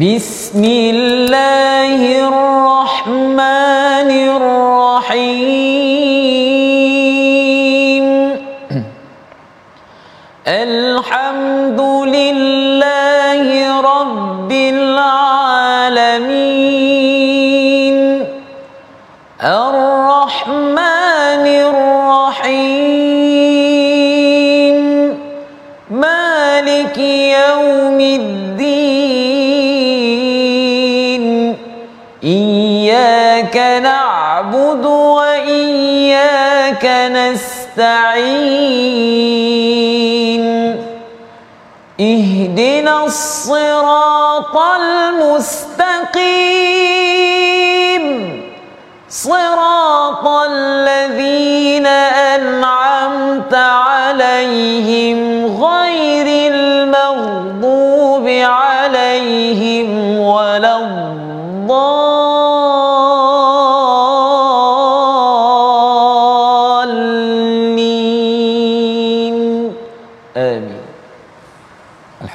بسم الله الرحمن نستعين اهدنا الصراط المستقيم. صراط الذين أنعمت عليهم غير المغضوب عليهم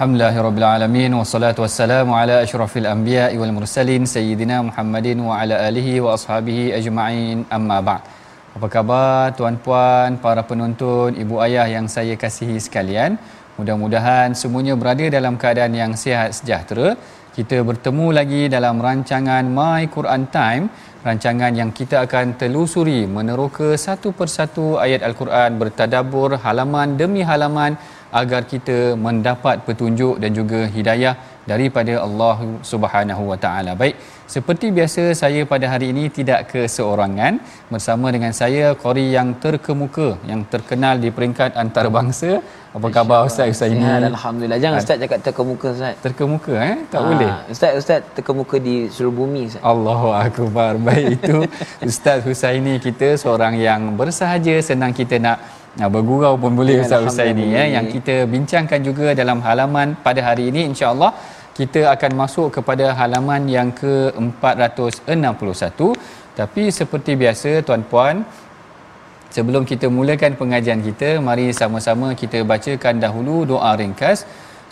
Alhamdulillah alamin wassalatu wassalamu ala asyrafil anbiya'i wal mursalin sayyidina Muhammadin wa ala alihi wa ashabihi ajma'in amma ba'd. Apa khabar tuan-puan, para penonton, ibu ayah yang saya kasihi sekalian? Mudah-mudahan semuanya berada dalam keadaan yang sihat sejahtera. Kita bertemu lagi dalam rancangan My Quran Time, rancangan yang kita akan telusuri meneroka satu persatu ayat Al-Quran bertadabur halaman demi halaman agar kita mendapat petunjuk dan juga hidayah daripada Allah Subhanahu Wa Taala. Baik, seperti biasa saya pada hari ini tidak keseorangan bersama dengan saya qori yang terkemuka yang terkenal di peringkat antarabangsa. Apa khabar Ustaz Ustaz ini? Alhamdulillah. Jangan Ustaz cakap terkemuka Ustaz. Terkemuka eh? Tak Ah, boleh. Ustaz Ustaz terkemuka di seluruh bumi Ustaz. Allahu akbar. Baik itu Ustaz Husaini kita seorang yang bersahaja senang kita nak nak bergurau pun boleh Ya, Ustaz Husaini ya yang kita bincangkan juga dalam halaman pada hari ini insya-Allah kita akan masuk kepada halaman yang ke-461 tapi seperti biasa tuan-puan Sebelum kita mulakan pengajian kita, mari sama-sama kita bacakan dahulu doa ringkas.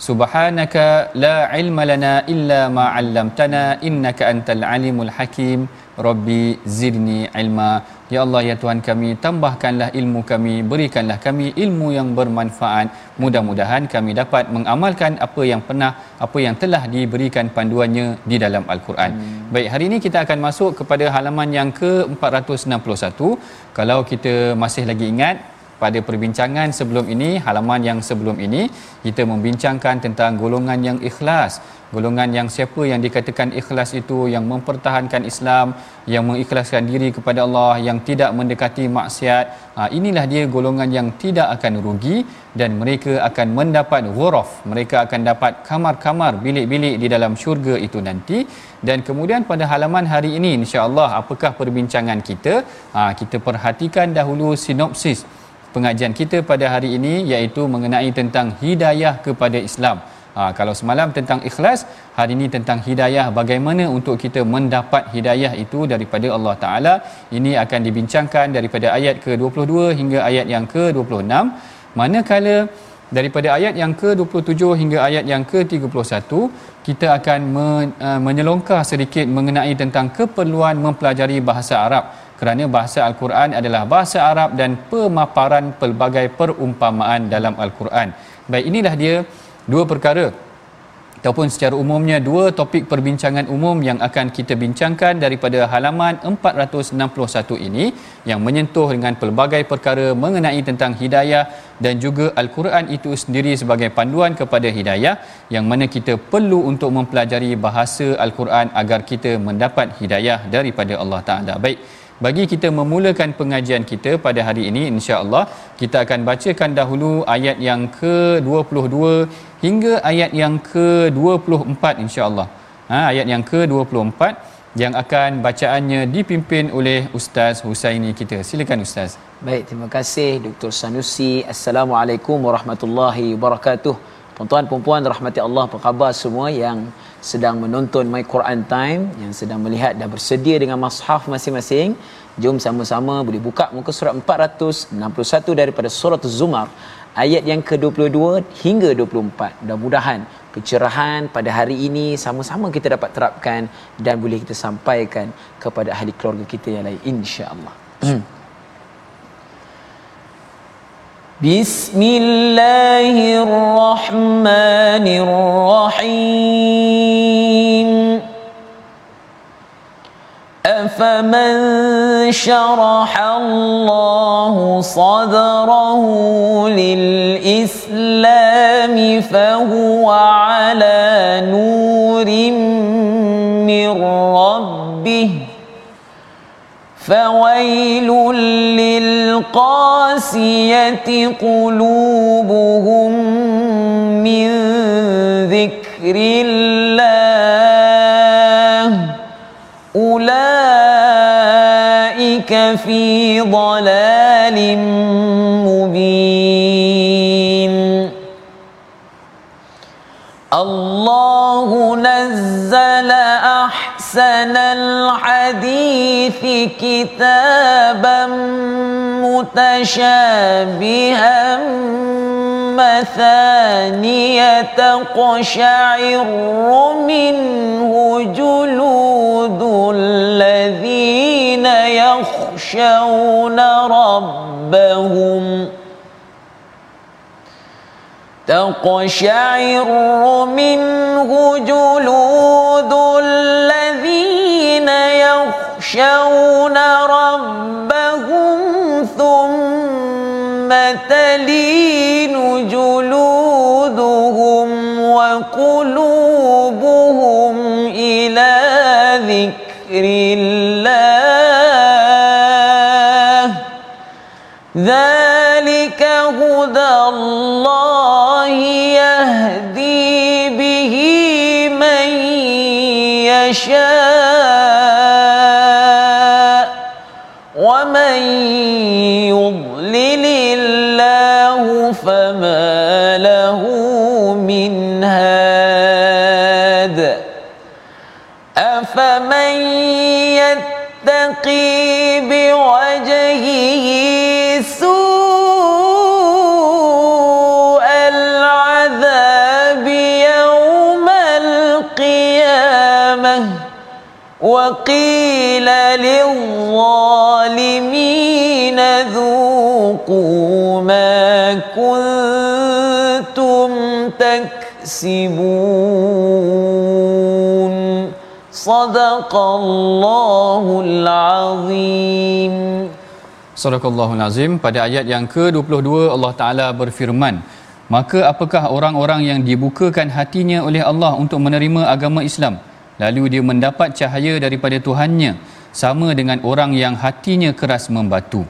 Subhanaka la ilma lana illa ma 'allamtana innaka antal alimul hakim. Rabbi zidni ilma. Ya Allah ya Tuhan kami, tambahkanlah ilmu kami, berikanlah kami ilmu yang bermanfaat. Mudah-mudahan kami dapat mengamalkan apa yang pernah apa yang telah diberikan panduannya di dalam al-Quran. Hmm. Baik, hari ini kita akan masuk kepada halaman yang ke-461. Kalau kita masih lagi ingat pada perbincangan sebelum ini, halaman yang sebelum ini, kita membincangkan tentang golongan yang ikhlas. Golongan yang siapa yang dikatakan ikhlas itu yang mempertahankan Islam, yang mengikhlaskan diri kepada Allah, yang tidak mendekati maksiat. Ha, inilah dia golongan yang tidak akan rugi dan mereka akan mendapat ghuraf. Mereka akan dapat kamar-kamar, bilik-bilik di dalam syurga itu nanti. Dan kemudian pada halaman hari ini insya-Allah apakah perbincangan kita? Ha, kita perhatikan dahulu sinopsis pengajian kita pada hari ini iaitu mengenai tentang hidayah kepada Islam. Ha, kalau semalam tentang ikhlas, hari ini tentang hidayah bagaimana untuk kita mendapat hidayah itu daripada Allah Taala. Ini akan dibincangkan daripada ayat ke-22 hingga ayat yang ke-26. Manakala daripada ayat yang ke-27 hingga ayat yang ke-31 kita akan uh, menyelongkar sedikit mengenai tentang keperluan mempelajari bahasa Arab kerana bahasa Al-Quran adalah bahasa Arab dan pemaparan pelbagai perumpamaan dalam Al-Quran. Baik inilah dia dua perkara ataupun secara umumnya dua topik perbincangan umum yang akan kita bincangkan daripada halaman 461 ini yang menyentuh dengan pelbagai perkara mengenai tentang hidayah dan juga Al-Quran itu sendiri sebagai panduan kepada hidayah yang mana kita perlu untuk mempelajari bahasa Al-Quran agar kita mendapat hidayah daripada Allah Taala. Baik, bagi kita memulakan pengajian kita pada hari ini insya-Allah kita akan bacakan dahulu ayat yang ke-22 hingga ayat yang ke-24 insya-Allah. Ha ayat yang ke-24 yang akan bacaannya dipimpin oleh Ustaz Husaini kita. Silakan Ustaz. Baik, terima kasih Dr. Sanusi. Assalamualaikum warahmatullahi wabarakatuh. Tuan-tuan puan-puan rahmati Allah apa khabar semua yang sedang menonton My Quran Time yang sedang melihat dah bersedia dengan mushaf masing-masing jom sama-sama boleh buka muka surat 461 daripada surat Az-Zumar ayat yang ke-22 hingga 24. Mudah-mudahan pencerahan pada hari ini sama-sama kita dapat terapkan dan boleh kita sampaikan kepada ahli keluarga kita yang lain insya-Allah. Hmm. Bismillahirrahmanirrahim. أفمن شرح الله صدره للإسلام فهو على نور من ربه فويل للقاسية قلوبهم من ذكر الله أولئك في ضلال مبين. الله نزل أحسن الحديث كتابا متشابها مثانية تقشعر منه جلود الذين يخشون ربهم. تقشعر منه جلود الذين يخشون ربهم ثم تلين جلودهم وقلوبهم إلى ذكر الله. الله وقيل للظالمين ذوقوا ما كنتم تكسبون صدق الله العظيم Sadaqallahul Azim pada ayat yang ke-22 Allah Taala berfirman Maka apakah orang-orang yang dibukakan hatinya oleh Allah untuk menerima agama Islam Lalu dia mendapat cahaya daripada Tuhannya sama dengan orang yang hatinya keras membatu.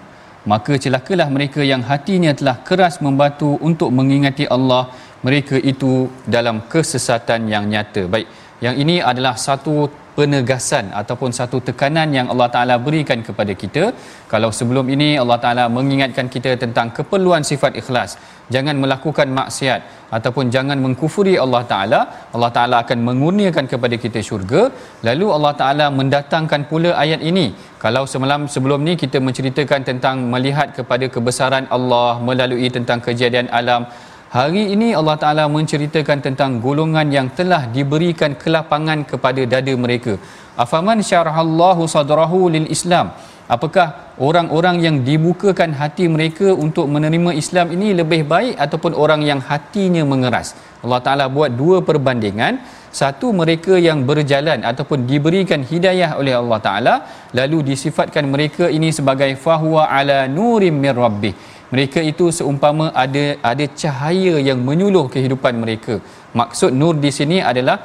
Maka celakalah mereka yang hatinya telah keras membatu untuk mengingati Allah. Mereka itu dalam kesesatan yang nyata. Baik yang ini adalah satu penegasan ataupun satu tekanan yang Allah Taala berikan kepada kita. Kalau sebelum ini Allah Taala mengingatkan kita tentang keperluan sifat ikhlas. Jangan melakukan maksiat ataupun jangan mengkufuri Allah Taala. Allah Taala akan mengurniakan kepada kita syurga. Lalu Allah Taala mendatangkan pula ayat ini. Kalau semalam sebelum ni kita menceritakan tentang melihat kepada kebesaran Allah melalui tentang kejadian alam Hari ini Allah Taala menceritakan tentang golongan yang telah diberikan kelapangan kepada dada mereka. Afaman syarahallahu sadrahu lil Islam. Apakah orang-orang yang dibukakan hati mereka untuk menerima Islam ini lebih baik ataupun orang yang hatinya mengeras? Allah Taala buat dua perbandingan. Satu mereka yang berjalan ataupun diberikan hidayah oleh Allah Taala lalu disifatkan mereka ini sebagai fahuwa ala nurim mir rabbih mereka itu seumpama ada ada cahaya yang menyuluh kehidupan mereka. Maksud nur di sini adalah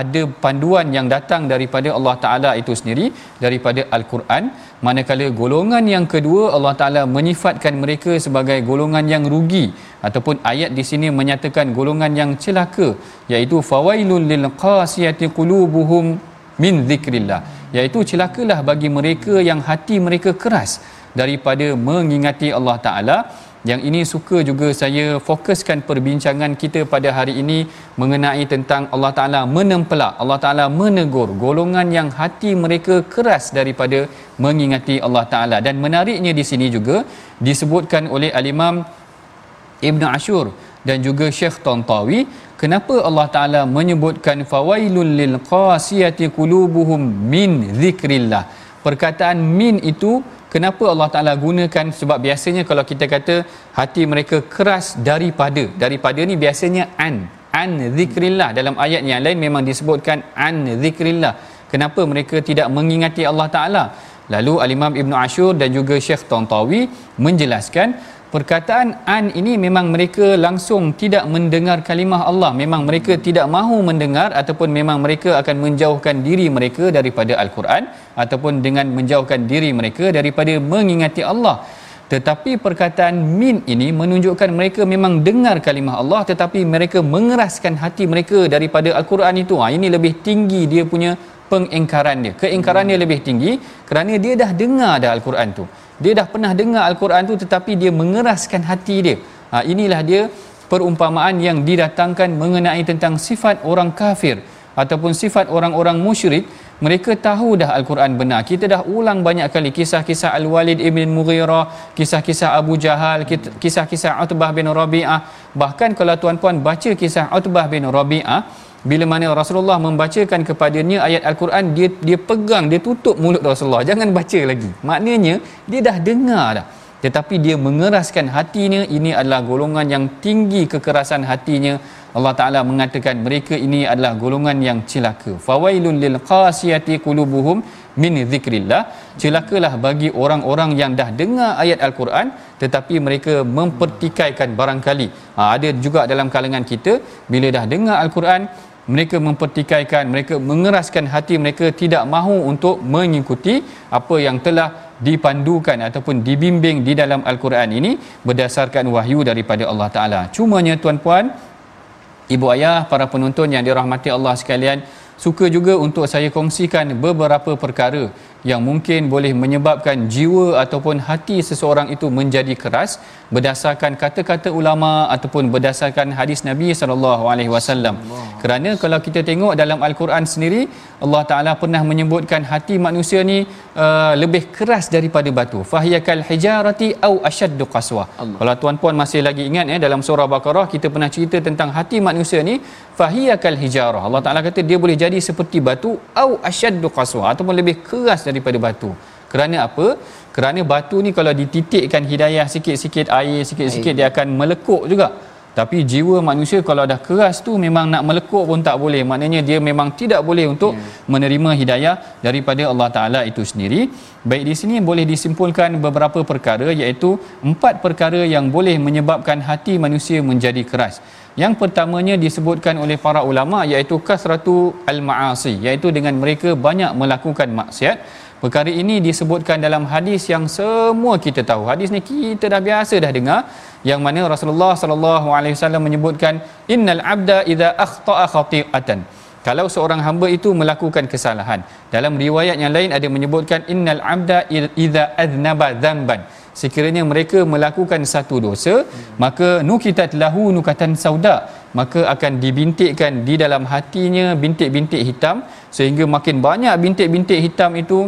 ada panduan yang datang daripada Allah Taala itu sendiri daripada al-Quran. Manakala golongan yang kedua Allah Taala menyifatkan mereka sebagai golongan yang rugi. Ataupun ayat di sini menyatakan golongan yang celaka iaitu fawailul lil qasiyati qulubuhum min zikrillah. Iaitu celakalah bagi mereka yang hati mereka keras daripada mengingati Allah Taala. Yang ini suka juga saya fokuskan perbincangan kita pada hari ini mengenai tentang Allah Taala menempelak Allah Taala menegur golongan yang hati mereka keras daripada mengingati Allah Taala. Dan menariknya di sini juga disebutkan oleh al-Imam Ibn Ashur dan juga Syekh Tantawi kenapa Allah Taala menyebutkan fawailul lil qasiyati qulubuhum min zikrillah. Perkataan min itu kenapa Allah Taala gunakan? Sebab biasanya kalau kita kata hati mereka keras daripada daripada ni biasanya an an zikrillah. Dalam ayat yang lain memang disebutkan an zikrillah. Kenapa mereka tidak mengingati Allah Taala? Lalu al-Imam Ibn Ashur dan juga Syekh Tantawi menjelaskan perkataan an ini memang mereka langsung tidak mendengar kalimah Allah. Memang mereka tidak mahu mendengar ataupun memang mereka akan menjauhkan diri mereka daripada al-Quran ataupun dengan menjauhkan diri mereka daripada mengingati Allah. Tetapi perkataan min ini menunjukkan mereka memang dengar kalimah Allah tetapi mereka mengeraskan hati mereka daripada al-Quran itu. Ha, ini lebih tinggi dia punya pengingkaran dia. Keingkaran dia lebih tinggi kerana dia dah dengar dah al-Quran tu dia dah pernah dengar al-Quran tu tetapi dia mengeraskan hati dia. Ha, inilah dia perumpamaan yang didatangkan mengenai tentang sifat orang kafir ataupun sifat orang-orang musyrik. Mereka tahu dah al-Quran benar. Kita dah ulang banyak kali kisah-kisah al-Walid ibn Mughirah kisah-kisah Abu Jahal kisah-kisah Utbah bin Rabi'ah. Bahkan kalau tuan-puan baca kisah Utbah bin Rabi'ah bila mana Rasulullah membacakan kepadanya ayat al-Quran dia dia pegang dia tutup mulut Rasulullah. Jangan baca lagi. Maknanya dia dah dengar dah. Tetapi dia mengeraskan hatinya. Ini adalah golongan yang tinggi kekerasan hatinya. Allah Taala mengatakan mereka ini adalah golongan yang celaka. Fawailul lil qasiyati qulubuhum min zikrillah. Celakalah bagi orang-orang yang dah dengar ayat al-Quran tetapi mereka mempertikaikan barangkali. Ha, ada juga dalam kalangan kita bila dah dengar al-Quran mereka mempertikaikan mereka mengeraskan hati mereka tidak mahu untuk mengikuti apa yang telah dipandukan ataupun dibimbing di dalam al-Quran ini berdasarkan wahyu daripada Allah Taala. Cumanya tuan-puan ibu ayah para penonton yang dirahmati Allah sekalian suka juga untuk saya kongsikan beberapa perkara yang mungkin boleh menyebabkan jiwa ataupun hati seseorang itu menjadi keras berdasarkan kata-kata ulama ataupun berdasarkan hadis Nabi sallallahu alaihi wasallam. Kerana kalau kita tengok dalam al-Quran sendiri Allah Taala pernah menyebutkan hati manusia ni uh, lebih keras daripada batu. Fahiyakal hijarati au ashaddu qaswa. Kalau tuan-puan masih lagi ingat ya dalam surah Baqarah kita pernah cerita tentang hati manusia ni fahiyakal hijarah. Allah Taala kata dia boleh jadi seperti batu au ashaddu qaswa ataupun lebih keras daripada batu. Kerana apa? Kerana batu ni kalau dititikkan hidayah sikit-sikit air sikit-sikit dia akan melekuk juga. Tapi jiwa manusia kalau dah keras tu memang nak melekuk pun tak boleh. Maknanya dia memang tidak boleh untuk yeah. menerima hidayah daripada Allah Taala itu sendiri. Baik di sini boleh disimpulkan beberapa perkara iaitu empat perkara yang boleh menyebabkan hati manusia menjadi keras. Yang pertamanya disebutkan oleh para ulama iaitu kasratu al-ma'asi iaitu dengan mereka banyak melakukan maksiat Perkara ini disebutkan dalam hadis yang semua kita tahu. Hadis ni kita dah biasa dah dengar yang mana Rasulullah sallallahu alaihi wasallam menyebutkan innal abda idza akhta'a khati'atan. Kalau seorang hamba itu melakukan kesalahan. Dalam riwayat yang lain ada menyebutkan innal abda idza aznaba dzamban. Sekiranya mereka melakukan satu dosa, maka nukitat lahu nukatan sauda, maka akan dibintikkan di dalam hatinya bintik-bintik hitam sehingga makin banyak bintik-bintik hitam itu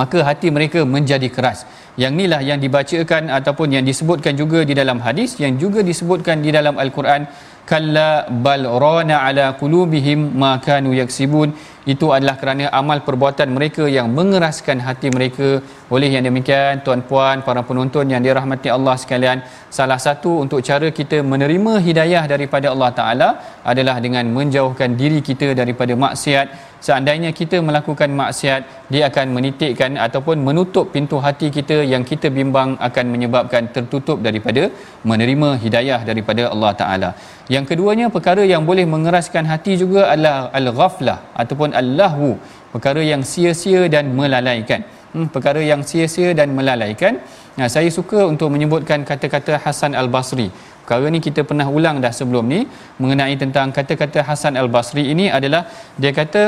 maka hati mereka menjadi keras. Yang inilah yang dibacakan ataupun yang disebutkan juga di dalam hadis yang juga disebutkan di dalam al-Quran kalla bal rana ala qulubihim ma kanu yaksibun itu adalah kerana amal perbuatan mereka yang mengeraskan hati mereka. Oleh yang demikian tuan-puan para penonton yang dirahmati Allah sekalian salah satu untuk cara kita menerima hidayah daripada Allah taala adalah dengan menjauhkan diri kita daripada maksiat. Seandainya kita melakukan maksiat dia akan menitikkan ataupun menutup pintu hati kita yang kita bimbang akan menyebabkan tertutup daripada menerima hidayah daripada Allah taala. Yang keduanya perkara yang boleh mengeraskan hati juga adalah al-ghaflah ataupun al-lahwu perkara yang sia-sia dan melalaikan. Hmm, perkara yang sia-sia dan melalaikan. Nah, saya suka untuk menyebutkan kata-kata Hasan Al-Basri. Perkara ni kita pernah ulang dah sebelum ni mengenai tentang kata-kata Hasan Al-Basri ini adalah dia kata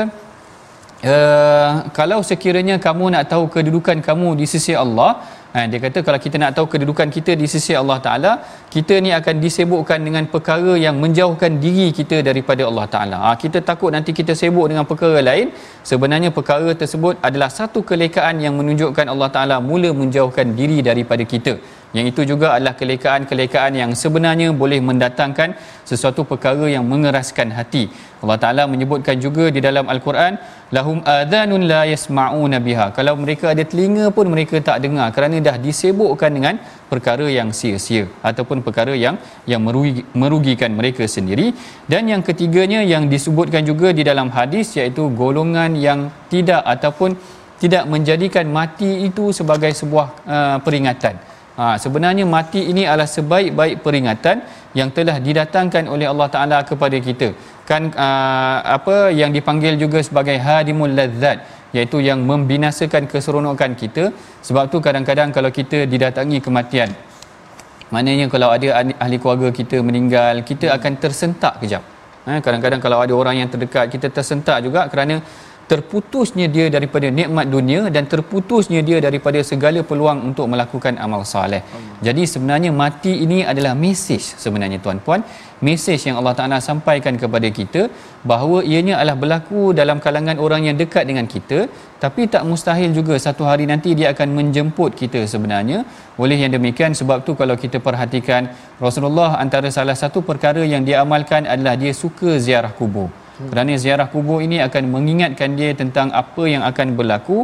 uh, kalau sekiranya kamu nak tahu kedudukan kamu di sisi Allah Ha, dia kata kalau kita nak tahu kedudukan kita di sisi Allah Ta'ala, kita ni akan disebutkan dengan perkara yang menjauhkan diri kita daripada Allah Ta'ala. Ha, kita takut nanti kita sibuk dengan perkara lain. Sebenarnya perkara tersebut adalah satu kelekaan yang menunjukkan Allah Ta'ala mula menjauhkan diri daripada kita. Yang itu juga adalah kelekaan-kelekaan yang sebenarnya boleh mendatangkan sesuatu perkara yang mengeraskan hati. Allah Taala menyebutkan juga di dalam al-Quran lahum adhanun la yasma'una biha. Kalau mereka ada telinga pun mereka tak dengar kerana dah disibukkan dengan perkara yang sia-sia ataupun perkara yang yang merugi, merugikan mereka sendiri. Dan yang ketiganya yang disebutkan juga di dalam hadis iaitu golongan yang tidak ataupun tidak menjadikan mati itu sebagai sebuah uh, peringatan. Ha, sebenarnya mati ini adalah sebaik-baik peringatan yang telah didatangkan oleh Allah Taala kepada kita. Kan uh, apa yang dipanggil juga sebagai hadimul ladzat iaitu yang membinasakan keseronokan kita sebab tu kadang-kadang kalau kita didatangi kematian maknanya kalau ada ahli keluarga kita meninggal kita akan tersentak kejap ha, kadang-kadang kalau ada orang yang terdekat kita tersentak juga kerana terputusnya dia daripada nikmat dunia dan terputusnya dia daripada segala peluang untuk melakukan amal soleh. Jadi sebenarnya mati ini adalah mesej sebenarnya tuan-puan, mesej yang Allah Taala sampaikan kepada kita bahawa ianya adalah berlaku dalam kalangan orang yang dekat dengan kita, tapi tak mustahil juga satu hari nanti dia akan menjemput kita sebenarnya. Oleh yang demikian sebab tu kalau kita perhatikan Rasulullah antara salah satu perkara yang dia amalkan adalah dia suka ziarah kubur kerana ziarah kubur ini akan mengingatkan dia tentang apa yang akan berlaku.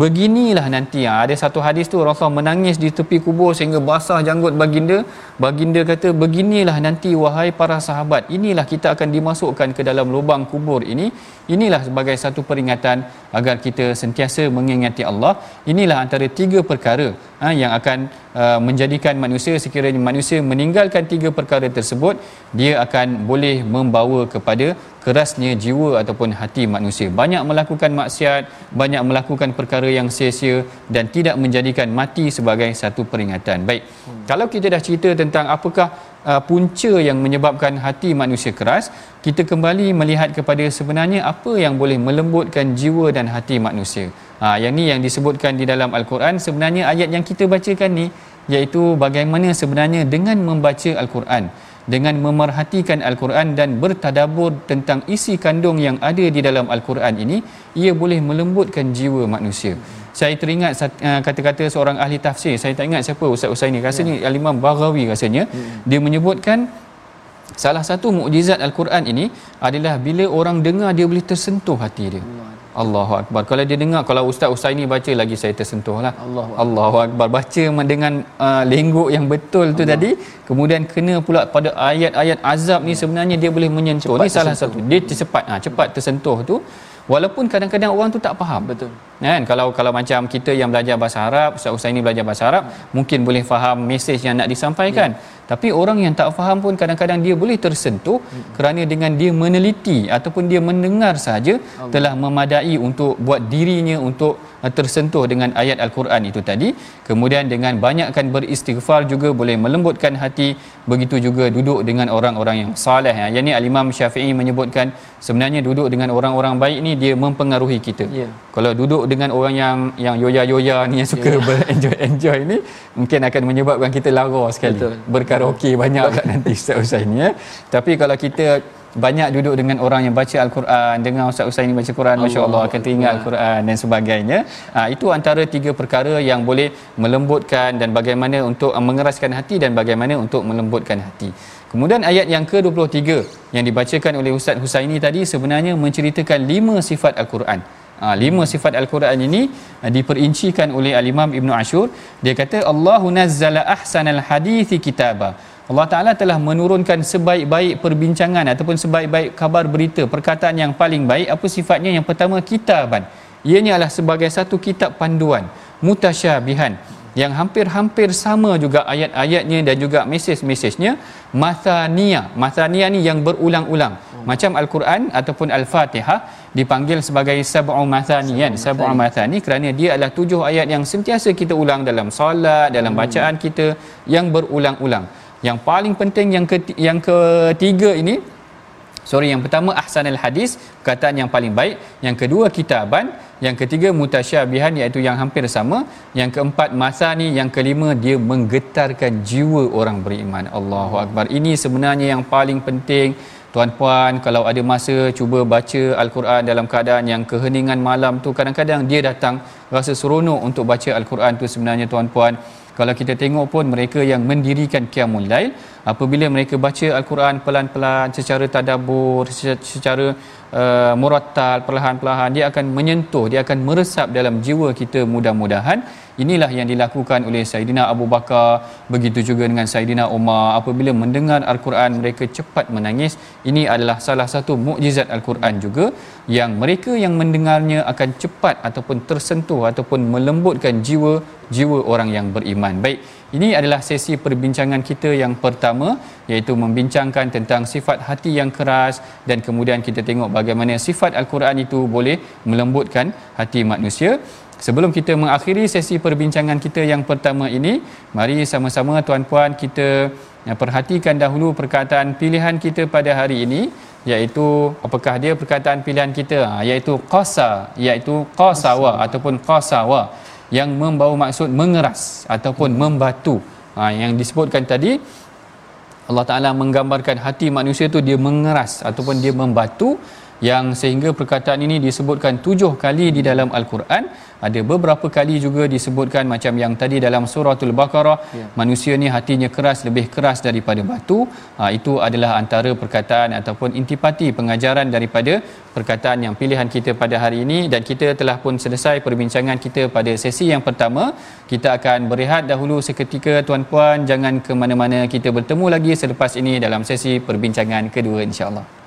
Beginilah nanti ha. ada satu hadis tu Rasulullah menangis di tepi kubur sehingga basah janggut baginda. Baginda kata beginilah nanti wahai para sahabat inilah kita akan dimasukkan ke dalam lubang kubur ini. Inilah sebagai satu peringatan agar kita sentiasa mengingati Allah. Inilah antara tiga perkara ha, yang akan uh, menjadikan manusia sekiranya manusia meninggalkan tiga perkara tersebut dia akan boleh membawa kepada kerasnya jiwa ataupun hati manusia. Banyak melakukan maksiat banyak melakukan perkara yang sia-sia dan tidak menjadikan mati sebagai satu peringatan. Baik kalau kita dah cerita tentang apakah uh, punca yang menyebabkan hati manusia keras kita kembali melihat kepada sebenarnya apa yang boleh melembutkan jiwa dan hati manusia. Ha, yang ni yang disebutkan di dalam Al-Quran sebenarnya ayat yang kita bacakan ni iaitu bagaimana sebenarnya dengan membaca Al-Quran dengan memerhatikan Al-Quran dan bertadabur tentang isi kandung yang ada di dalam Al-Quran ini ia boleh melembutkan jiwa manusia saya teringat uh, kata-kata seorang ahli tafsir saya tak ingat siapa Ustaz Usaini rasanya ya. Al-Imam Baghawi rasanya hmm. dia menyebutkan salah satu mukjizat Al-Quran ini adalah bila orang dengar dia boleh tersentuh hati dia Allahu Akbar. Kalau dia dengar, kalau Ustaz Ustaz ini baca lagi saya tersentuh lah. Allahu, Allahu Akbar. Baca dengan uh, lengguk yang betul tu Allah. tadi. Kemudian kena pula pada ayat-ayat azab ni sebenarnya dia boleh menyentuh. Cepat ni salah satu. Dia cepat, ha, cepat tersentuh tu. Walaupun kadang-kadang orang tu tak faham. Betul. Kan? Kalau kalau macam kita yang belajar bahasa Arab, Ustaz Ustaz ini belajar bahasa Arab, hmm. mungkin boleh faham mesej yang nak disampaikan. Ya. Tapi orang yang tak faham pun kadang-kadang dia boleh tersentuh hmm. kerana dengan dia meneliti ataupun dia mendengar saja telah memadai untuk buat dirinya untuk uh, tersentuh dengan ayat al-Quran itu tadi. Kemudian dengan banyakkan beristighfar juga boleh melembutkan hati. Begitu juga duduk dengan orang-orang yang saleh. Ya. Yang ni al-Imam Syafi'i menyebutkan sebenarnya duduk dengan orang-orang baik ni dia mempengaruhi kita. Yeah. Kalau duduk dengan orang yang yang yoya-yoya ni yang suka yeah. berenjoy-enjoy ni mungkin akan menyebabkan kita lara sekali. Betul. Berkaraoke banyak pula nanti Ustaz-ustaz ni ya. Tapi kalau kita banyak duduk dengan orang yang baca Al-Quran, dengar Ustaz-ustaz ini baca Quran, masya-Allah akan teringat Al-Quan dan sebagainya. Ha, itu antara tiga perkara yang boleh melembutkan dan bagaimana untuk mengeraskan hati dan bagaimana untuk melembutkan hati. Kemudian ayat yang ke-23 yang dibacakan oleh Ustaz Husaini tadi sebenarnya menceritakan lima sifat Al-Quran. Ha, lima sifat Al-Quran ini ha, diperincikan oleh Al-Imam Ibn Ashur. Dia kata, Allahu nazzala ahsanal hadithi kitabah. Allah Ta'ala telah menurunkan sebaik-baik perbincangan ataupun sebaik-baik kabar berita, perkataan yang paling baik. Apa sifatnya? Yang pertama, kitaban. Ianya adalah sebagai satu kitab panduan, mutasyabihan yang hampir-hampir sama juga ayat-ayatnya dan juga mesej-mesejnya mathania mathania ni yang berulang-ulang macam al-Quran ataupun al-Fatihah dipanggil sebagai sab'u mathaniyan. Sab'u mathani. kerana dia adalah tujuh ayat yang sentiasa kita ulang dalam solat dalam hmm. bacaan kita yang berulang-ulang. Yang paling penting yang ke yang ketiga ini Sorry yang pertama ahsanul hadis perkataan yang paling baik. Yang kedua kitaban. Yang ketiga mutasyabihan iaitu yang hampir sama. Yang keempat masa ni yang kelima dia menggetarkan jiwa orang beriman. Allahu akbar. Ini sebenarnya yang paling penting tuan-puan kalau ada masa cuba baca al-Quran dalam keadaan yang keheningan malam tu. Kadang-kadang dia datang rasa seronok untuk baca al-Quran tu sebenarnya tuan-puan. Kalau kita tengok pun mereka yang mendirikan qiyamul lail apabila mereka baca al-Quran pelan-pelan secara tadabbur secara uh, murattal perlahan-lahan dia akan menyentuh dia akan meresap dalam jiwa kita mudah-mudahan inilah yang dilakukan oleh Saidina Abu Bakar begitu juga dengan Saidina Umar apabila mendengar al-Quran mereka cepat menangis. Ini adalah salah satu mukjizat al-Quran juga yang mereka yang mendengarnya akan cepat ataupun tersentuh ataupun melembutkan jiwa jiwa orang yang beriman. Baik ini adalah sesi perbincangan kita yang pertama iaitu membincangkan tentang sifat hati yang keras. Dan kemudian kita tengok bagaimana sifat al-Quran itu boleh melembutkan hati manusia Sebelum kita mengakhiri sesi perbincangan kita yang pertama ini, mari sama-sama tuan-puan kita ya, perhatikan dahulu perkataan pilihan kita pada hari ini iaitu apakah dia perkataan pilihan kita? Ha, iaitu qasa iaitu qasawa ataupun qasawa yang membawa maksud mengeras ataupun membatu. Ha, yang disebutkan tadi Allah Taala menggambarkan hati manusia itu dia mengeras ataupun dia membatu yang sehingga perkataan ini disebutkan tujuh kali di dalam Al-Quran. Ada beberapa kali juga disebutkan macam yang tadi dalam suratul Baqarah. Ya. manusia ni hatinya keras lebih keras daripada batu. Ha, itu adalah antara perkataan ataupun intipati pengajaran daripada perkataan yang pilihan kita pada hari ini. Dan kita telah pun selesai perbincangan kita pada sesi yang pertama. Kita akan berehat dahulu seketika tuan-puan jangan ke mana-mana kita bertemu lagi selepas ini dalam sesi perbincangan kedua insya-Allah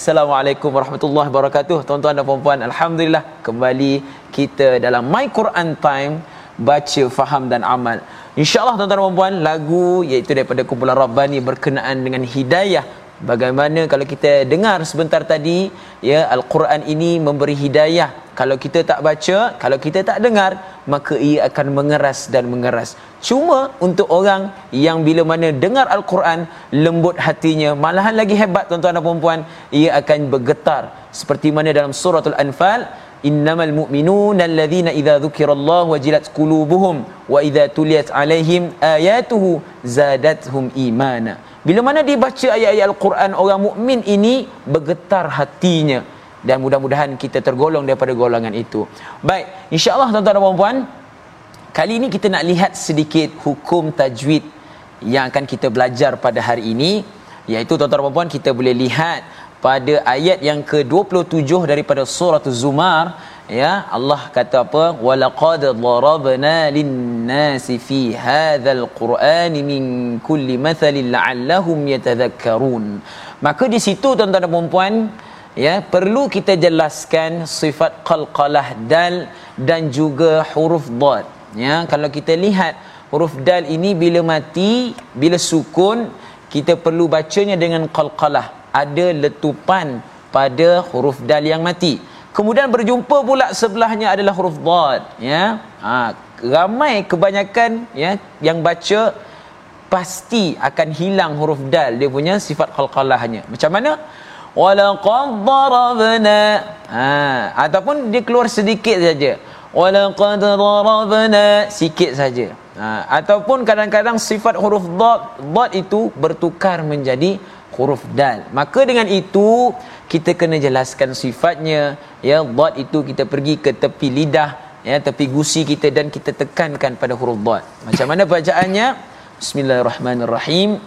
Assalamualaikum warahmatullahi wabarakatuh. Tuan-tuan dan puan-puan, alhamdulillah kembali kita dalam My Quran Time baca, faham dan amal. Insya-Allah tuan-tuan dan puan-puan, lagu iaitu daripada kumpulan Rabbani berkenaan dengan hidayah. Bagaimana kalau kita dengar sebentar tadi, ya Al-Quran ini memberi hidayah. Kalau kita tak baca, kalau kita tak dengar, maka ia akan mengeras dan mengeras. Cuma untuk orang yang bila mana dengar Al-Quran lembut hatinya, malahan lagi hebat tuan-tuan dan puan-puan, ia akan bergetar seperti mana dalam surah Al-Anfal innamal mu'minuna alladhina idza dzukirallahu wajilat qulubuhum wa idza tuliyat alaihim ayatuhu zadatuhum imana bila mana dibaca ayat-ayat al-Quran orang mukmin ini bergetar hatinya. Dan mudah-mudahan kita tergolong daripada golongan itu. Baik insyaallah tuan-tuan dan puan-puan Kali ini kita nak lihat sedikit hukum tajwid yang akan kita belajar pada hari ini. Iaitu tuan-tuan dan puan kita boleh lihat pada ayat yang ke-27 daripada surah Az-Zumar ya Allah kata apa? Walaqad darabna lin-nasi fi hadzal qur'an min kulli mathalin la'allahum yatadhakkarun. Maka di situ tuan-tuan dan puan ya perlu kita jelaskan sifat qalqalah dal dan juga huruf dad. Ya kalau kita lihat huruf dal ini bila mati bila sukun kita perlu bacanya dengan qalqalah. Ada letupan pada huruf dal yang mati kemudian berjumpa pula sebelahnya adalah huruf dad ya. Ha, ramai kebanyakan ya yang baca pasti akan hilang huruf dal. Dia punya sifat qalqalahnya macam mana? Walaqad darabna. Ha ataupun dia keluar sedikit saja. Walaqad darabna. Sikit saja. Ha, ataupun kadang-kadang sifat huruf dad dad itu bertukar menjadi huruf dal. Maka dengan itu kita kena jelaskan sifatnya ya dad itu kita pergi ke tepi lidah ya tepi gusi kita dan kita tekankan pada huruf dad macam mana bacaannya bismillahirrahmanirrahim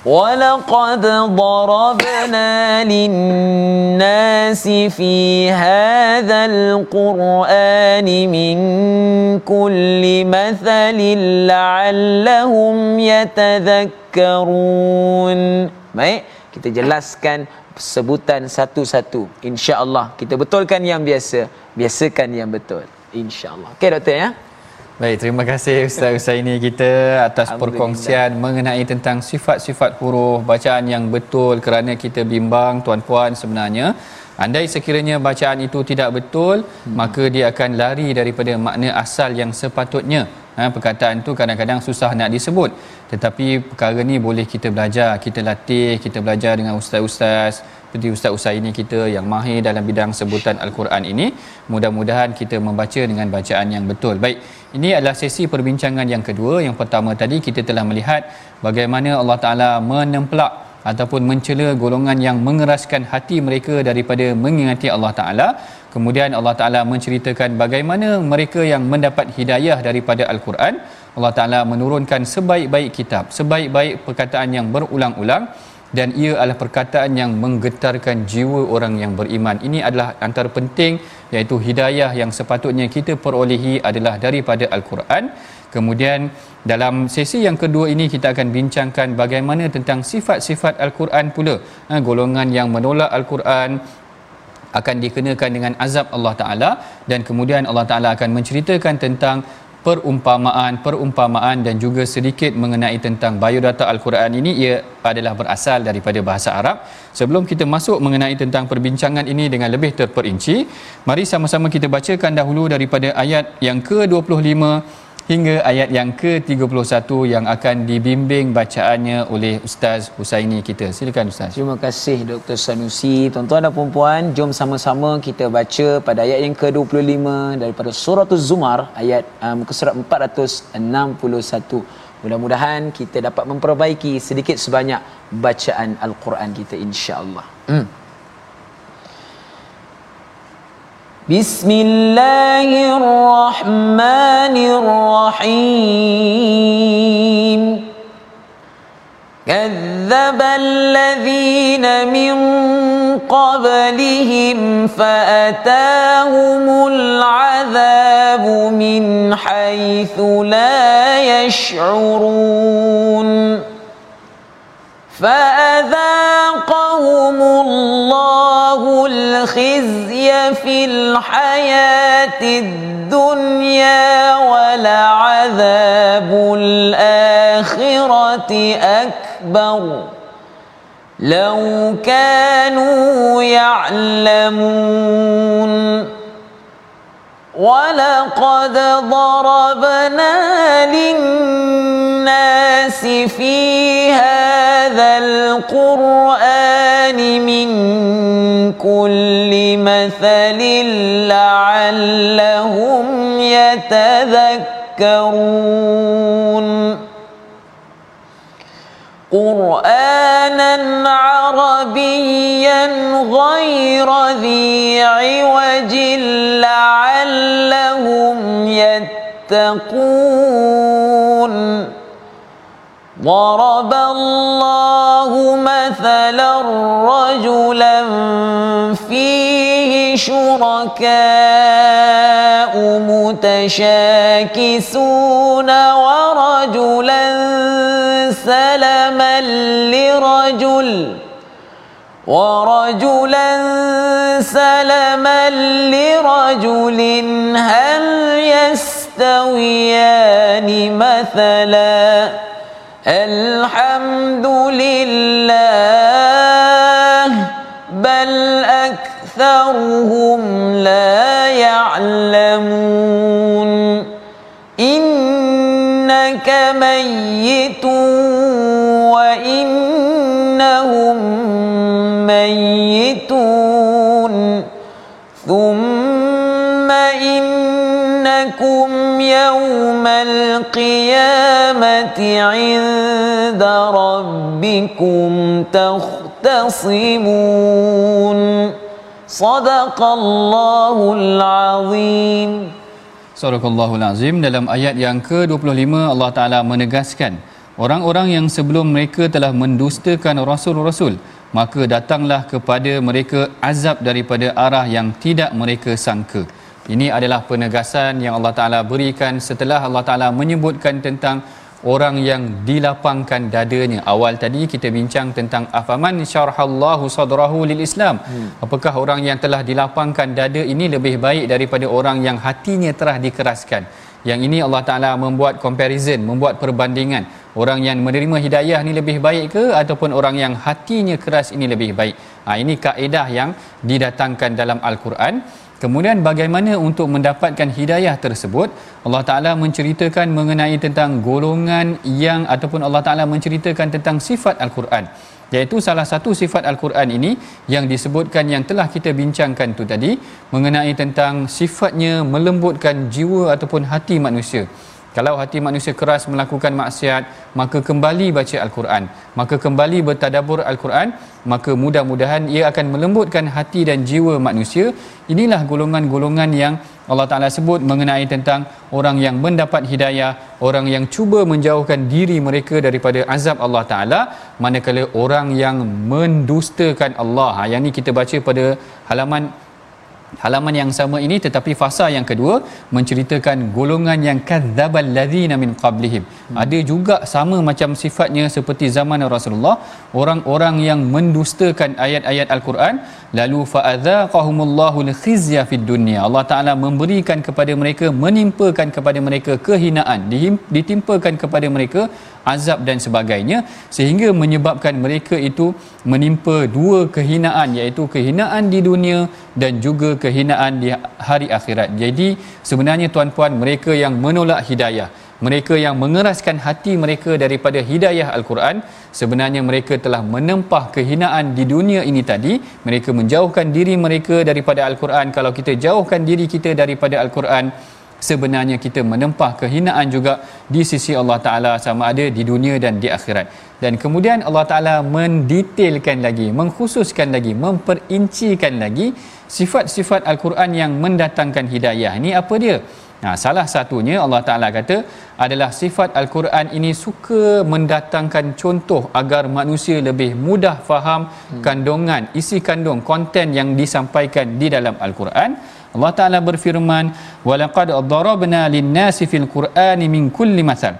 ولقد ضربنا للناس في هذا القرآن من كل مثل لعلهم يتذكرون Baik, kita jelaskan sebutan satu-satu. Insya-Allah kita betulkan yang biasa, biasakan yang betul. Insya-Allah. Okey doktor ya. Baik, terima kasih Ustaz Usaini kita atas perkongsian mengenai tentang sifat-sifat huruf bacaan yang betul kerana kita bimbang tuan-puan sebenarnya andai sekiranya bacaan itu tidak betul hmm. maka dia akan lari daripada makna asal yang sepatutnya ha, perkataan tu kadang-kadang susah nak disebut. Tetapi perkara ni boleh kita belajar. Kita latih kita belajar dengan ustaz-ustaz seperti Ustaz Usaini kita yang mahir dalam bidang sebutan Al-Quran ini. Mudah-mudahan kita membaca dengan bacaan yang betul. Baik ini adalah sesi perbincangan yang kedua. Yang pertama tadi kita telah melihat bagaimana Allah Ta'ala menemplak ataupun mencela golongan yang mengeraskan hati mereka daripada mengingati Allah Ta'ala kemudian Allah Ta'ala menceritakan bagaimana mereka yang mendapat hidayah daripada Al-Quran. Allah Ta'ala menurunkan sebaik-baik kitab sebaik-baik perkataan yang berulang-ulang dan ia adalah perkataan yang menggetarkan jiwa orang yang beriman. Ini adalah antara penting iaitu hidayah yang sepatutnya kita perolehi adalah daripada Al-Quran. Kemudian dalam sesi yang kedua ini kita akan bincangkan bagaimana tentang sifat-sifat Al-Quran pula. Ha, golongan yang menolak Al-Quran akan dikenakan dengan azab Allah Ta'ala dan kemudian Allah Ta'ala akan menceritakan tentang perumpamaan-perumpamaan dan juga sedikit mengenai tentang biodata Al-Quran ini ia adalah berasal daripada bahasa Arab. Sebelum kita masuk mengenai tentang perbincangan ini dengan lebih terperinci, mari sama-sama kita bacakan dahulu daripada ayat yang ke-25 hingga ayat yang ke-31 yang akan dibimbing bacaannya oleh Ustaz Husaini kita. Silakan Ustaz. Terima kasih Dr. Sanusi. Tuan-tuan dan puan-puan, jom sama-sama kita baca pada ayat yang ke-25 daripada surah Az-Zumar ayat um, ke surat 461. Mudah-mudahan kita dapat memperbaiki sedikit sebanyak bacaan Al-Quran kita insya-Allah. Hmm. بسم الله الرحمن الرحيم. كذب الذين من قبلهم فأتاهم العذاب من حيث لا يشعرون. فأذاقهم الخزي في الحياة الدنيا ولعذاب الآخرة أكبر. لو كانوا يعلمون. ولقد ضربنا للناس في هذا القرآن من كل مثل لعلهم يتذكرون قرآنا عربيا غير ذي عوج لعلهم يتقون ضرب الله مثلا رجلا فيه شركاء متشاكسون ورجلا سلما لرجل ورجلا سلما لرجل هل يستويان مثلا؟ الحمد لله بل أكثرهم لا يعلمون. إنك ميت وإنهم ميتون. ثم إنكم يوم القيامة عند ربكم تختصمون صدق الله العظيم Sadaqallahul Azim dalam ayat yang ke-25 Allah Taala menegaskan orang-orang yang sebelum mereka telah mendustakan rasul-rasul maka datanglah kepada mereka azab daripada arah yang tidak mereka sangka. Ini adalah penegasan yang Allah Taala berikan setelah Allah Taala menyebutkan tentang orang yang dilapangkan dadanya. Awal tadi kita bincang tentang afaman syarahallahu sadrahu lil Islam. Hmm. apakah orang yang telah dilapangkan dada ini lebih baik daripada orang yang hatinya telah dikeraskan? Yang ini Allah Taala membuat comparison membuat perbandingan. Orang yang menerima hidayah ni lebih baik ke ataupun orang yang hatinya keras ini lebih baik? Ha, ini kaedah yang didatangkan dalam al-Quran Kemudian bagaimana untuk mendapatkan hidayah tersebut? Allah Taala menceritakan mengenai tentang golongan yang ataupun Allah Taala menceritakan tentang sifat Al-Quran. Iaitu salah satu sifat Al-Quran ini yang disebutkan yang telah kita bincangkan tu tadi mengenai tentang sifatnya melembutkan jiwa ataupun hati manusia. Kalau hati manusia keras melakukan maksiat, maka kembali baca Al-Quran. Maka kembali bertadabur Al-Quran, maka mudah-mudahan ia akan melembutkan hati dan jiwa manusia. Inilah golongan-golongan yang Allah Ta'ala sebut mengenai tentang orang yang mendapat hidayah, orang yang cuba menjauhkan diri mereka daripada azab Allah Ta'ala, manakala orang yang mendustakan Allah. Ha, yang ini kita baca pada halaman halaman yang sama ini tetapi fasa yang kedua menceritakan golongan yang kadzdzabal ladzina min qablihim hmm. ada juga sama macam sifatnya seperti zaman Rasulullah orang-orang yang mendustakan ayat-ayat al-Quran lalu fa'adzaqahumullahu al-khizya fid dunya Allah Taala memberikan kepada mereka menimpakan kepada mereka kehinaan ditimpakan kepada mereka azab dan sebagainya sehingga menyebabkan mereka itu menimpa dua kehinaan iaitu kehinaan di dunia dan juga kehinaan di hari akhirat. Jadi sebenarnya tuan-puan mereka yang menolak hidayah mereka yang mengeraskan hati mereka daripada hidayah Al-Quran sebenarnya mereka telah menempah kehinaan di dunia ini tadi mereka menjauhkan diri mereka daripada Al-Quran kalau kita jauhkan diri kita daripada Al-Quran sebenarnya kita menempah kehinaan juga di sisi Allah Taala sama ada di dunia dan di akhirat. Dan kemudian Allah Taala mendetailkan lagi, mengkhususkan lagi, memperincikan lagi sifat-sifat Al-Quran yang mendatangkan hidayah. Ini apa dia? Nah, salah satunya Allah Taala kata adalah sifat Al-Quran ini suka mendatangkan contoh agar manusia lebih mudah faham kandungan, isi kandung, konten yang disampaikan di dalam Al-Quran. Allah Taala berfirman walaqad darabna lin-nasi fil qur'ani min kulli masal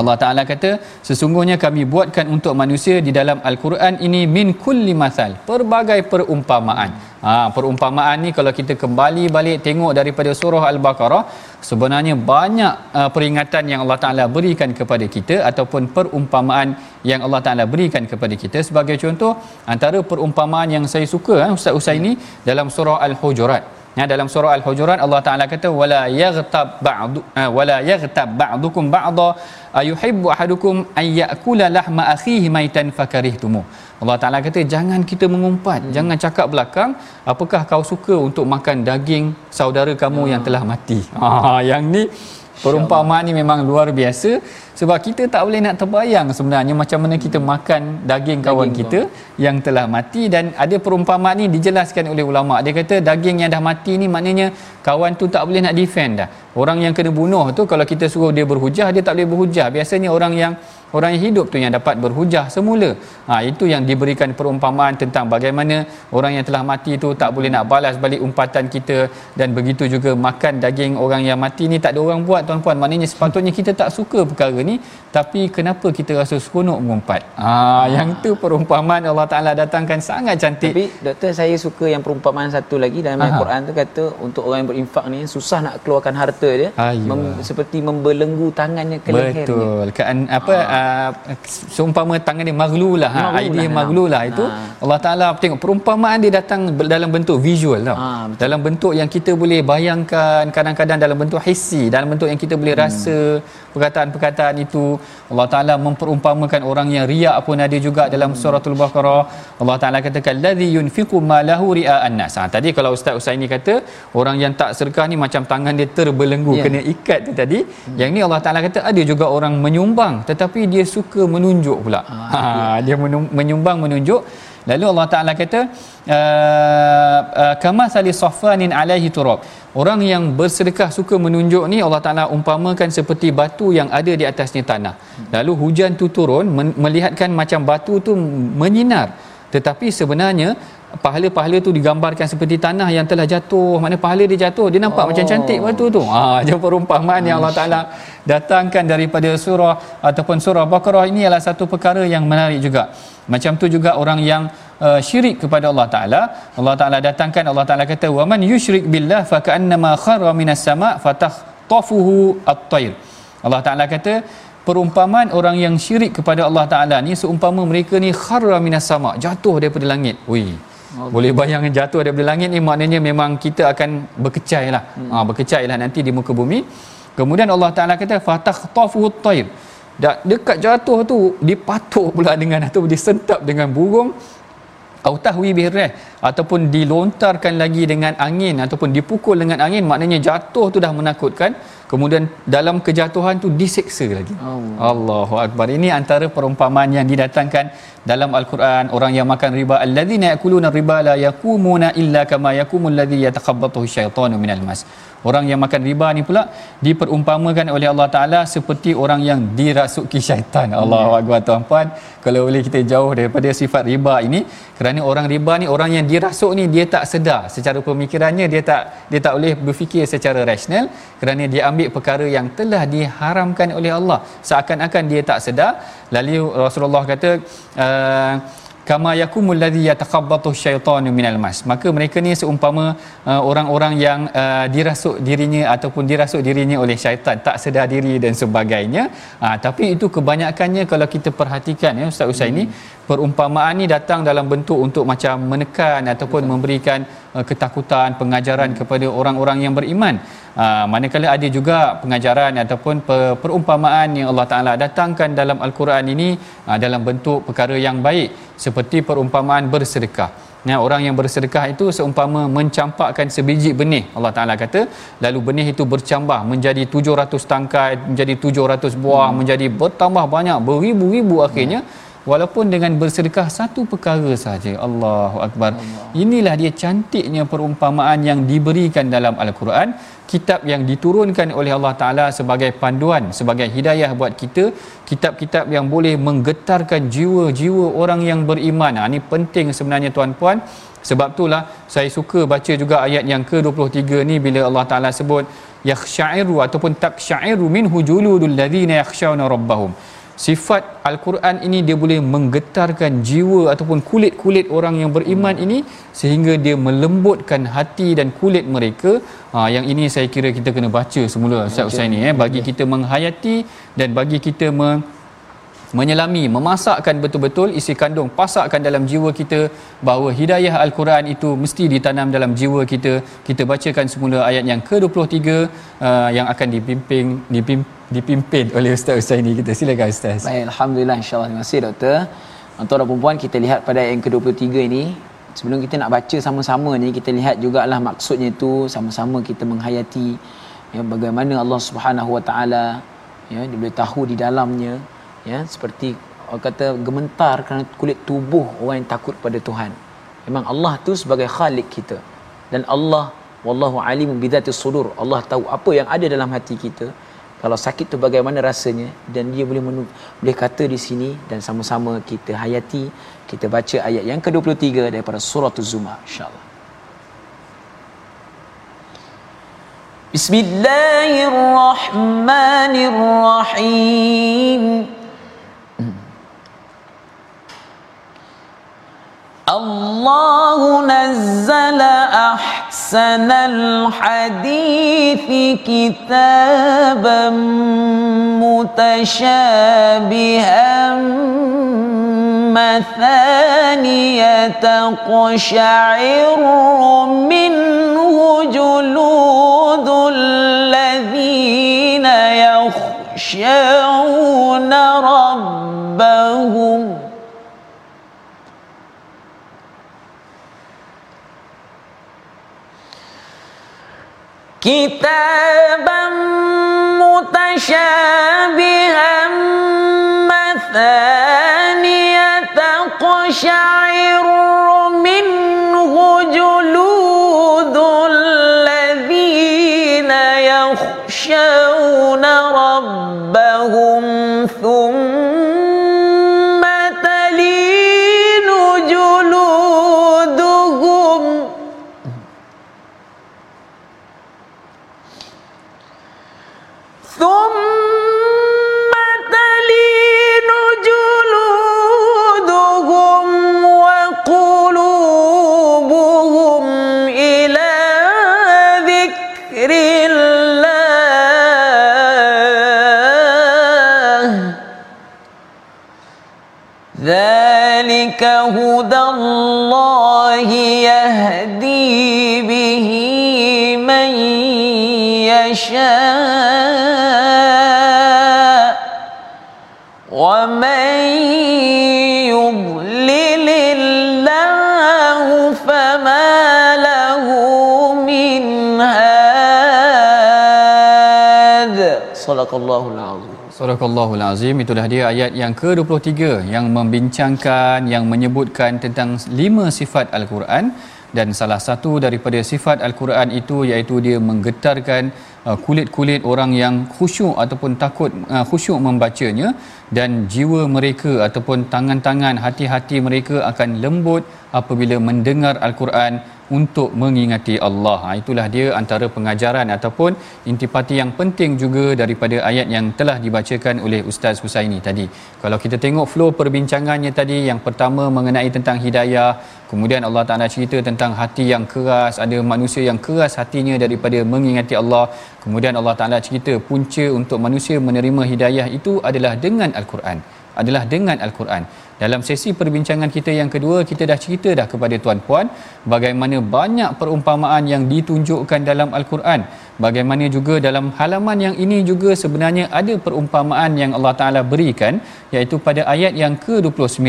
Allah Taala kata sesungguhnya kami buatkan untuk manusia di dalam al-Quran ini min kulli masal pelbagai perumpamaan. Ha perumpamaan ni kalau kita kembali balik tengok daripada surah al-Baqarah sebenarnya banyak uh, peringatan yang Allah Taala berikan kepada kita ataupun perumpamaan yang Allah Taala berikan kepada kita. Sebagai contoh antara perumpamaan yang saya suka eh, Ustaz Usaini dalam surah al-Hujurat Ya dalam surah Al-Hujurat Allah Taala kata wala yaghtab ba'du uh, wala yaghtab ba'dukum ba'dha ayuhibbu ahadukum ay ya'kula lahma akhihi maitan fakarihtumu. Allah Taala kata jangan kita mengumpat, hmm. jangan cakap belakang apakah kau suka untuk makan daging saudara kamu hmm. yang telah mati. Ha yang ni perumpamaan ni memang luar biasa sebab kita tak boleh nak terbayang sebenarnya macam mana kita makan daging kawan daging kita kau. yang telah mati. Dan ada perumpamaan ni dijelaskan oleh ulama. Dia kata daging yang dah mati ni maknanya kawan tu tak boleh nak defend dah. Orang yang kena bunuh tu kalau kita suruh dia berhujah dia tak boleh berhujah. Biasanya orang yang orang yang hidup tu yang dapat berhujah semula. Ha, itu yang diberikan perumpamaan tentang bagaimana orang yang telah mati tu tak boleh nak balas balik umpatan kita. Dan begitu juga makan daging orang yang mati ni tak ada orang buat tuan-puan. Maknanya sepatutnya kita tak suka perkara ni tapi kenapa kita rasa seronok mengumpat? Ha, yang tu perumpamaan Allah Ta'ala datangkan sangat cantik. Tapi doktor saya suka yang perumpamaan satu lagi dalam Al-Quran tu kata untuk orang yang berinfak ni susah nak keluarkan harta dia. Mem- seperti membelenggu tangannya ke lehernya betul. Kan apa ha uh, seumpama tangan dia maghlulah ha idea maghlulah itu ha. Allah Taala tengok perumpamaan dia datang dalam bentuk visual tau. Ha, dalam bentuk yang kita boleh bayangkan kadang-kadang dalam bentuk hissi dalam bentuk yang kita boleh hmm. rasa perkataan-perkataan itu Allah Taala memperumpamakan orang yang riak pun ada juga dalam suratul baqarah. Allah Taala katakan ladzi yunfiqu malahu ria'an nas ha, tadi kalau ustaz Usaini kata orang yang tak sedekah ni macam tangan dia terbelenggu yeah. kena ikat tu tadi. Hmm. yang ni Allah Taala kata ada juga orang menyumbang tetapi dia suka menunjuk pula. Ha, ha dia menyumbang menunjuk lalu Allah Taala kata uh, uh, kama sali safanin alaihi turab. Orang yang bersedekah suka menunjuk ni Allah Taala umpamakan seperti batu yang ada di atasnya tanah. Lalu hujan tu turun melihatkan macam batu tu menyinar. Tetapi sebenarnya pahala-pahala tu digambarkan seperti tanah yang telah jatuh. Mana pahala dia jatuh dia nampak oh. macam cantik waktu tu. Ha je perumpamaan yang Allah Taala datangkan daripada surah ataupun surah Baqarah. Ini adalah satu perkara yang menarik juga macam tu juga orang yang uh, syirik kepada Allah Taala Allah Taala datangkan Allah Taala kata wa man yusyrik billah fa ka'annama khara minas sama' fatahtafuhu at-tayr Allah Taala kata perumpamaan orang yang syirik kepada Allah Taala ni seumpama mereka ni khara minas sama' jatuh daripada langit. Ui. Okay. Boleh bayangkan jatuh daripada langit ni maknanya memang kita akan berkecai lah. Hmm. Ha, berkecai lah nanti di muka bumi. Kemudian Allah Ta'ala kata, فَتَخْطَفُهُ الطَّيْرِ Dekat jatuh tu, dipatuk pula dengan atau disentap dengan burung. Au tahwi birrih ataupun dilontarkan lagi dengan angin ataupun dipukul dengan angin maknanya jatuh tu dah menakutkan. Kemudian dalam kejatuhan tu diseksa lagi. Allah. Allahu akbar. Ini antara perumpamaan yang didatangkan dalam al-Quran. Orang yang makan riba alladzina yakuluna riba la yaqumuna illa kama yaqumul ladzi yatakhabbathu syaitanu minal mas Orang yang makan riba ni pula diperumpamakan oleh Allah Taala seperti orang yang dirasuki syaitan. Allahu hmm. akbar tuan-puan. Kalau boleh kita jauh daripada sifat riba ini kerana orang riba ni orang yang dirasuk ni dia tak sedar secara pemikirannya dia tak dia tak boleh berfikir secara rasional kerana dia ambil perkara yang telah diharamkan oleh Allah. Seakan-akan dia tak sedar lalu Rasulullah kata uh, kama yakumul ladzi yatakhabbathu syaitanu minal mas maka mereka ni seumpama uh, orang-orang yang uh, dirasuk dirinya ataupun dirasuk dirinya oleh syaitan tak sedar diri dan sebagainya uh, tapi itu kebanyakannya kalau kita perhatikan ya ustaz Usai ini hmm perumpamaan ni datang dalam bentuk untuk macam menekan ataupun Betul. memberikan uh, ketakutan pengajaran hmm. kepada orang-orang yang beriman uh, manakala ada juga pengajaran ataupun per- perumpamaan yang Allah Taala datangkan dalam al-Quran ini uh, dalam bentuk perkara yang baik seperti perumpamaan bersedekah. Ya, orang yang bersedekah itu seumpama mencampakkan sebiji benih Allah Taala kata. Lalu benih itu bercambah menjadi 700 tangkai menjadi 700 buah hmm. menjadi bertambah banyak beribu-ribu akhirnya. Hmm walaupun dengan bersedekah satu perkara saja Allahu akbar. Allah. inilah dia cantiknya perumpamaan yang diberikan dalam al-Quran kitab yang diturunkan oleh Allah taala sebagai panduan sebagai hidayah buat kita kitab-kitab yang boleh menggetarkan jiwa-jiwa orang yang beriman. Ha, ini penting sebenarnya tuan-puan. Sebab itulah saya suka baca juga ayat yang ke-23 ni bila Allah taala sebut yakhsha'iru ataupun taksha'iru minhu juludul ladzina yakhshawna rabbahum sifat al-Quran ini dia boleh menggetarkan jiwa ataupun kulit-kulit orang yang beriman ini sehingga dia melembutkan hati dan kulit mereka. Ha, yang ini saya kira kita kena baca semula Ustaz Husaini eh. Bagi kita menghayati dan bagi kita me- menyelami memasakkan betul-betul isi kandung pasakkan dalam jiwa kita bahawa hidayah al-Quran itu mesti ditanam dalam jiwa kita. Kita bacakan semula ayat yang ke-23 uh, yang akan dipimpin dipimpin dipimpin oleh Ustaz Usaini kita. Silakan Ustaz. Baik, Alhamdulillah insyaAllah. Terima kasih Doktor. Tuan dan perempuan, kita lihat pada ayat yang ke-23 ini. Sebelum kita nak baca sama-sama ni, kita lihat jugalah maksudnya itu sama-sama kita menghayati ya, bagaimana Allah Subhanahu Wa Taala ya, dia boleh tahu di dalamnya ya, seperti orang kata gementar kerana kulit tubuh orang yang takut pada Tuhan. Memang Allah tu sebagai khalik kita. Dan Allah wallahu alimun bidzati sudur. Allah tahu apa yang ada dalam hati kita kalau sakit tu bagaimana rasanya dan dia boleh menu, boleh kata di sini dan sama-sama kita hayati kita baca ayat yang ke-23 daripada surah Az-Zumar insyaallah Bismillahirrahmanirrahim الله نزل أحسن الحديث كتابا متشابها. مثانية تقشعر منه جلود الذين يخشون ربهم. كتابا متشابها هدى الله يهدي به من يشاء. Sadaqallahu alazim. Sadaqallahu alazim itulah dia ayat yang ke-23 yang membincangkan yang menyebutkan tentang lima sifat al-Quran dan salah satu daripada sifat al-Quran itu iaitu dia menggetarkan uh, kulit-kulit orang yang khusyuk ataupun takut uh, khusyuk membacanya dan jiwa mereka ataupun tangan-tangan hati-hati mereka akan lembut apabila mendengar al-Quran untuk mengingati Allah. Ha, itulah dia antara pengajaran ataupun intipati yang penting juga daripada ayat yang telah dibacakan oleh Ustaz Husaini tadi. Kalau kita tengok flow perbincangannya tadi yang pertama mengenai tentang hidayah, kemudian Allah Taala cerita tentang hati yang keras, ada manusia yang keras hatinya daripada mengingati Allah. Kemudian Allah Taala cerita punca untuk manusia menerima hidayah itu adalah dengan Al-Quran adalah dengan Al-Quran. Dalam sesi perbincangan kita yang kedua, kita dah cerita dah kepada tuan-puan bagaimana banyak perumpamaan yang ditunjukkan dalam Al-Quran. Bagaimana juga dalam halaman yang ini juga sebenarnya ada perumpamaan yang Allah Taala berikan iaitu pada ayat yang ke-29.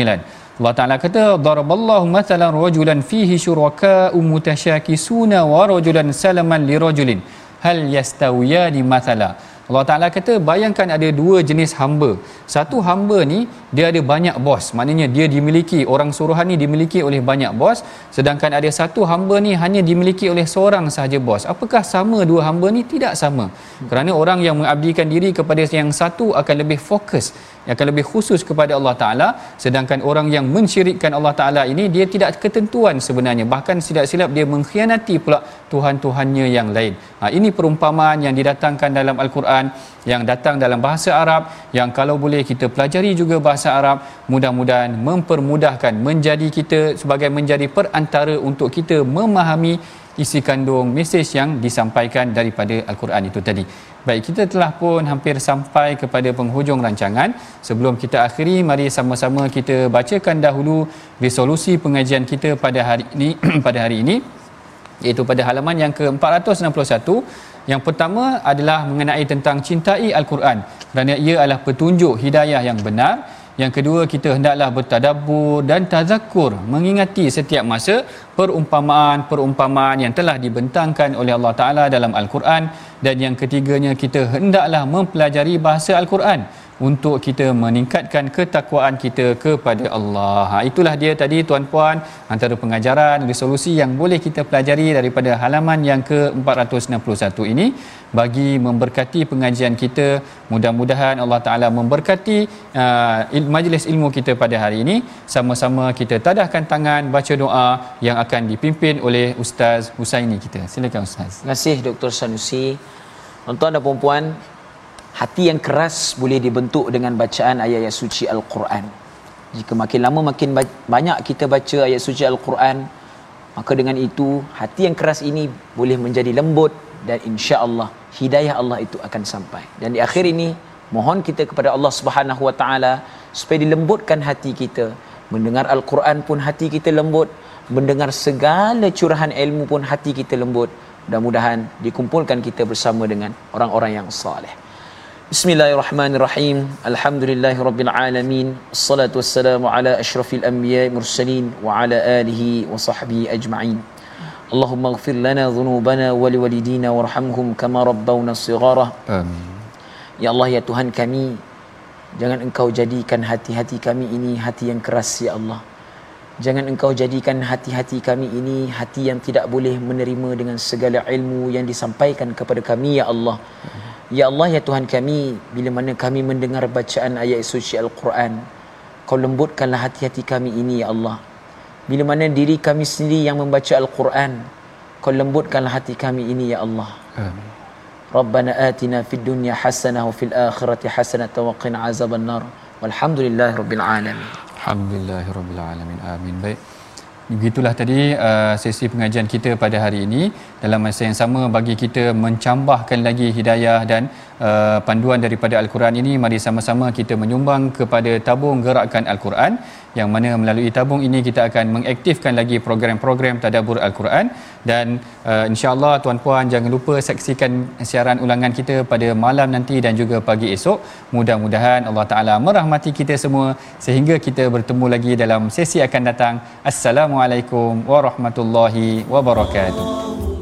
Allah Taala kata daraballahu mathalan rajulan fihi syuraka'u mutasyakisuna wa rajulan salaman lirajulin hal yastawiyani mathala Allah Ta'ala kata bayangkan ada dua jenis hamba. Satu hamba ni dia ada banyak bos. Maknanya dia dimiliki orang suruhan ni dimiliki oleh banyak bos. Sedangkan ada satu hamba ni hanya dimiliki oleh seorang sahaja bos. Apakah sama dua hamba ni? Tidak sama. Kerana orang yang mengabdikan diri kepada yang satu akan lebih fokus akan lebih khusus kepada Allah Ta'ala sedangkan orang yang mensyirikkan Allah Ta'ala ini dia tidak ketentuan sebenarnya. Bahkan silap-silap dia mengkhianati pula Tuhan-Tuhannya yang lain. Ha, ini perumpamaan yang didatangkan dalam Al-Quran yang datang dalam bahasa Arab yang kalau boleh kita pelajari juga bahasa Arab mudah-mudahan mempermudahkan menjadi kita sebagai menjadi perantara untuk kita memahami isi kandung mesej yang disampaikan daripada Al-Quran itu tadi. Baik, kita telah pun hampir sampai kepada penghujung rancangan. Sebelum kita akhiri, mari sama-sama kita bacakan dahulu resolusi pengajian kita pada hari ini pada hari ini iaitu pada halaman yang ke-461 yang pertama adalah mengenai tentang cintai al-Quran kerana ia adalah petunjuk hidayah yang benar yang kedua kita hendaklah bertadabbur dan tazakkur mengingati setiap masa perumpamaan-perumpamaan yang telah dibentangkan oleh Allah Taala dalam Al-Quran. Dan yang ketiganya kita hendaklah mempelajari bahasa Al-Quran untuk kita meningkatkan ketakwaan kita kepada Allah. Ha, itulah dia tadi tuan-puan antara pengajaran resolusi yang boleh kita pelajari daripada halaman yang ke-461 ini bagi memberkati pengajian kita. Mudah-mudahan Allah Taala memberkati uh, majlis ilmu kita pada hari ini. Sama-sama kita tadahkan tangan baca doa yang akan dipimpin oleh Ustaz Husaini kita. Silakan Ustaz. Terima kasih Dr. Sanusi. Tuan-tuan dan puan-puan, hati yang keras boleh dibentuk dengan bacaan ayat-ayat suci Al-Quran. Jika makin lama makin banyak kita baca ayat suci Al-Quran, maka dengan itu hati yang keras ini boleh menjadi lembut dan insya-Allah hidayah Allah itu akan sampai. Dan di akhir ini mohon kita kepada Allah Subhanahu Wa Taala supaya dilembutkan hati kita. Mendengar Al-Quran pun hati kita lembut, mendengar segala curahan ilmu pun hati kita lembut. Mudah-mudahan dikumpulkan kita bersama dengan orang-orang yang saleh. Bismillahirrahmanirrahim. Alhamdulillahirabbil alamin. Wassalatu wassalamu ala asyrafil anbiya'i mursalin wa ala alihi wa sahbihi ajma'in. Allahumma ighfir lana dhunubana wa liwalidina warhamhum kama rabbawna shighara. Amin. Ya Allah ya Tuhan kami, jangan Engkau jadikan hati-hati kami ini hati yang keras ya Allah. Jangan engkau jadikan hati-hati kami ini hati yang tidak boleh menerima dengan segala ilmu yang disampaikan kepada kami ya Allah. Ya Allah ya Tuhan kami bila mana kami mendengar bacaan ayat suci Al-Quran kau lembutkanlah hati-hati kami ini ya Allah. Bila mana diri kami sendiri yang membaca Al-Quran kau lembutkanlah hati kami ini ya Allah. Amin. Rabbana atina fid dunya hasanah wa fil akhirati hasanah wa qina azaban nar. Walhamdulillahirabbil alamin. Alhamdulillahirabbil alamin. Amin. Baik. Begitulah tadi uh, sesi pengajian kita pada hari ini. Dalam masa yang sama bagi kita mencambahkan lagi hidayah dan uh, panduan daripada al-Quran ini mari sama-sama kita menyumbang kepada tabung gerakan al-Quran yang mana melalui tabung ini kita akan mengaktifkan lagi program-program tadabbur al-Quran. Dan uh, insya-Allah tuan-puan jangan lupa saksikan siaran ulangan kita pada malam nanti dan juga pagi esok. Mudah-mudahan Allah Taala merahmati kita semua sehingga kita bertemu lagi dalam sesi akan datang. Assalamualaikum warahmatullahi wabarakatuh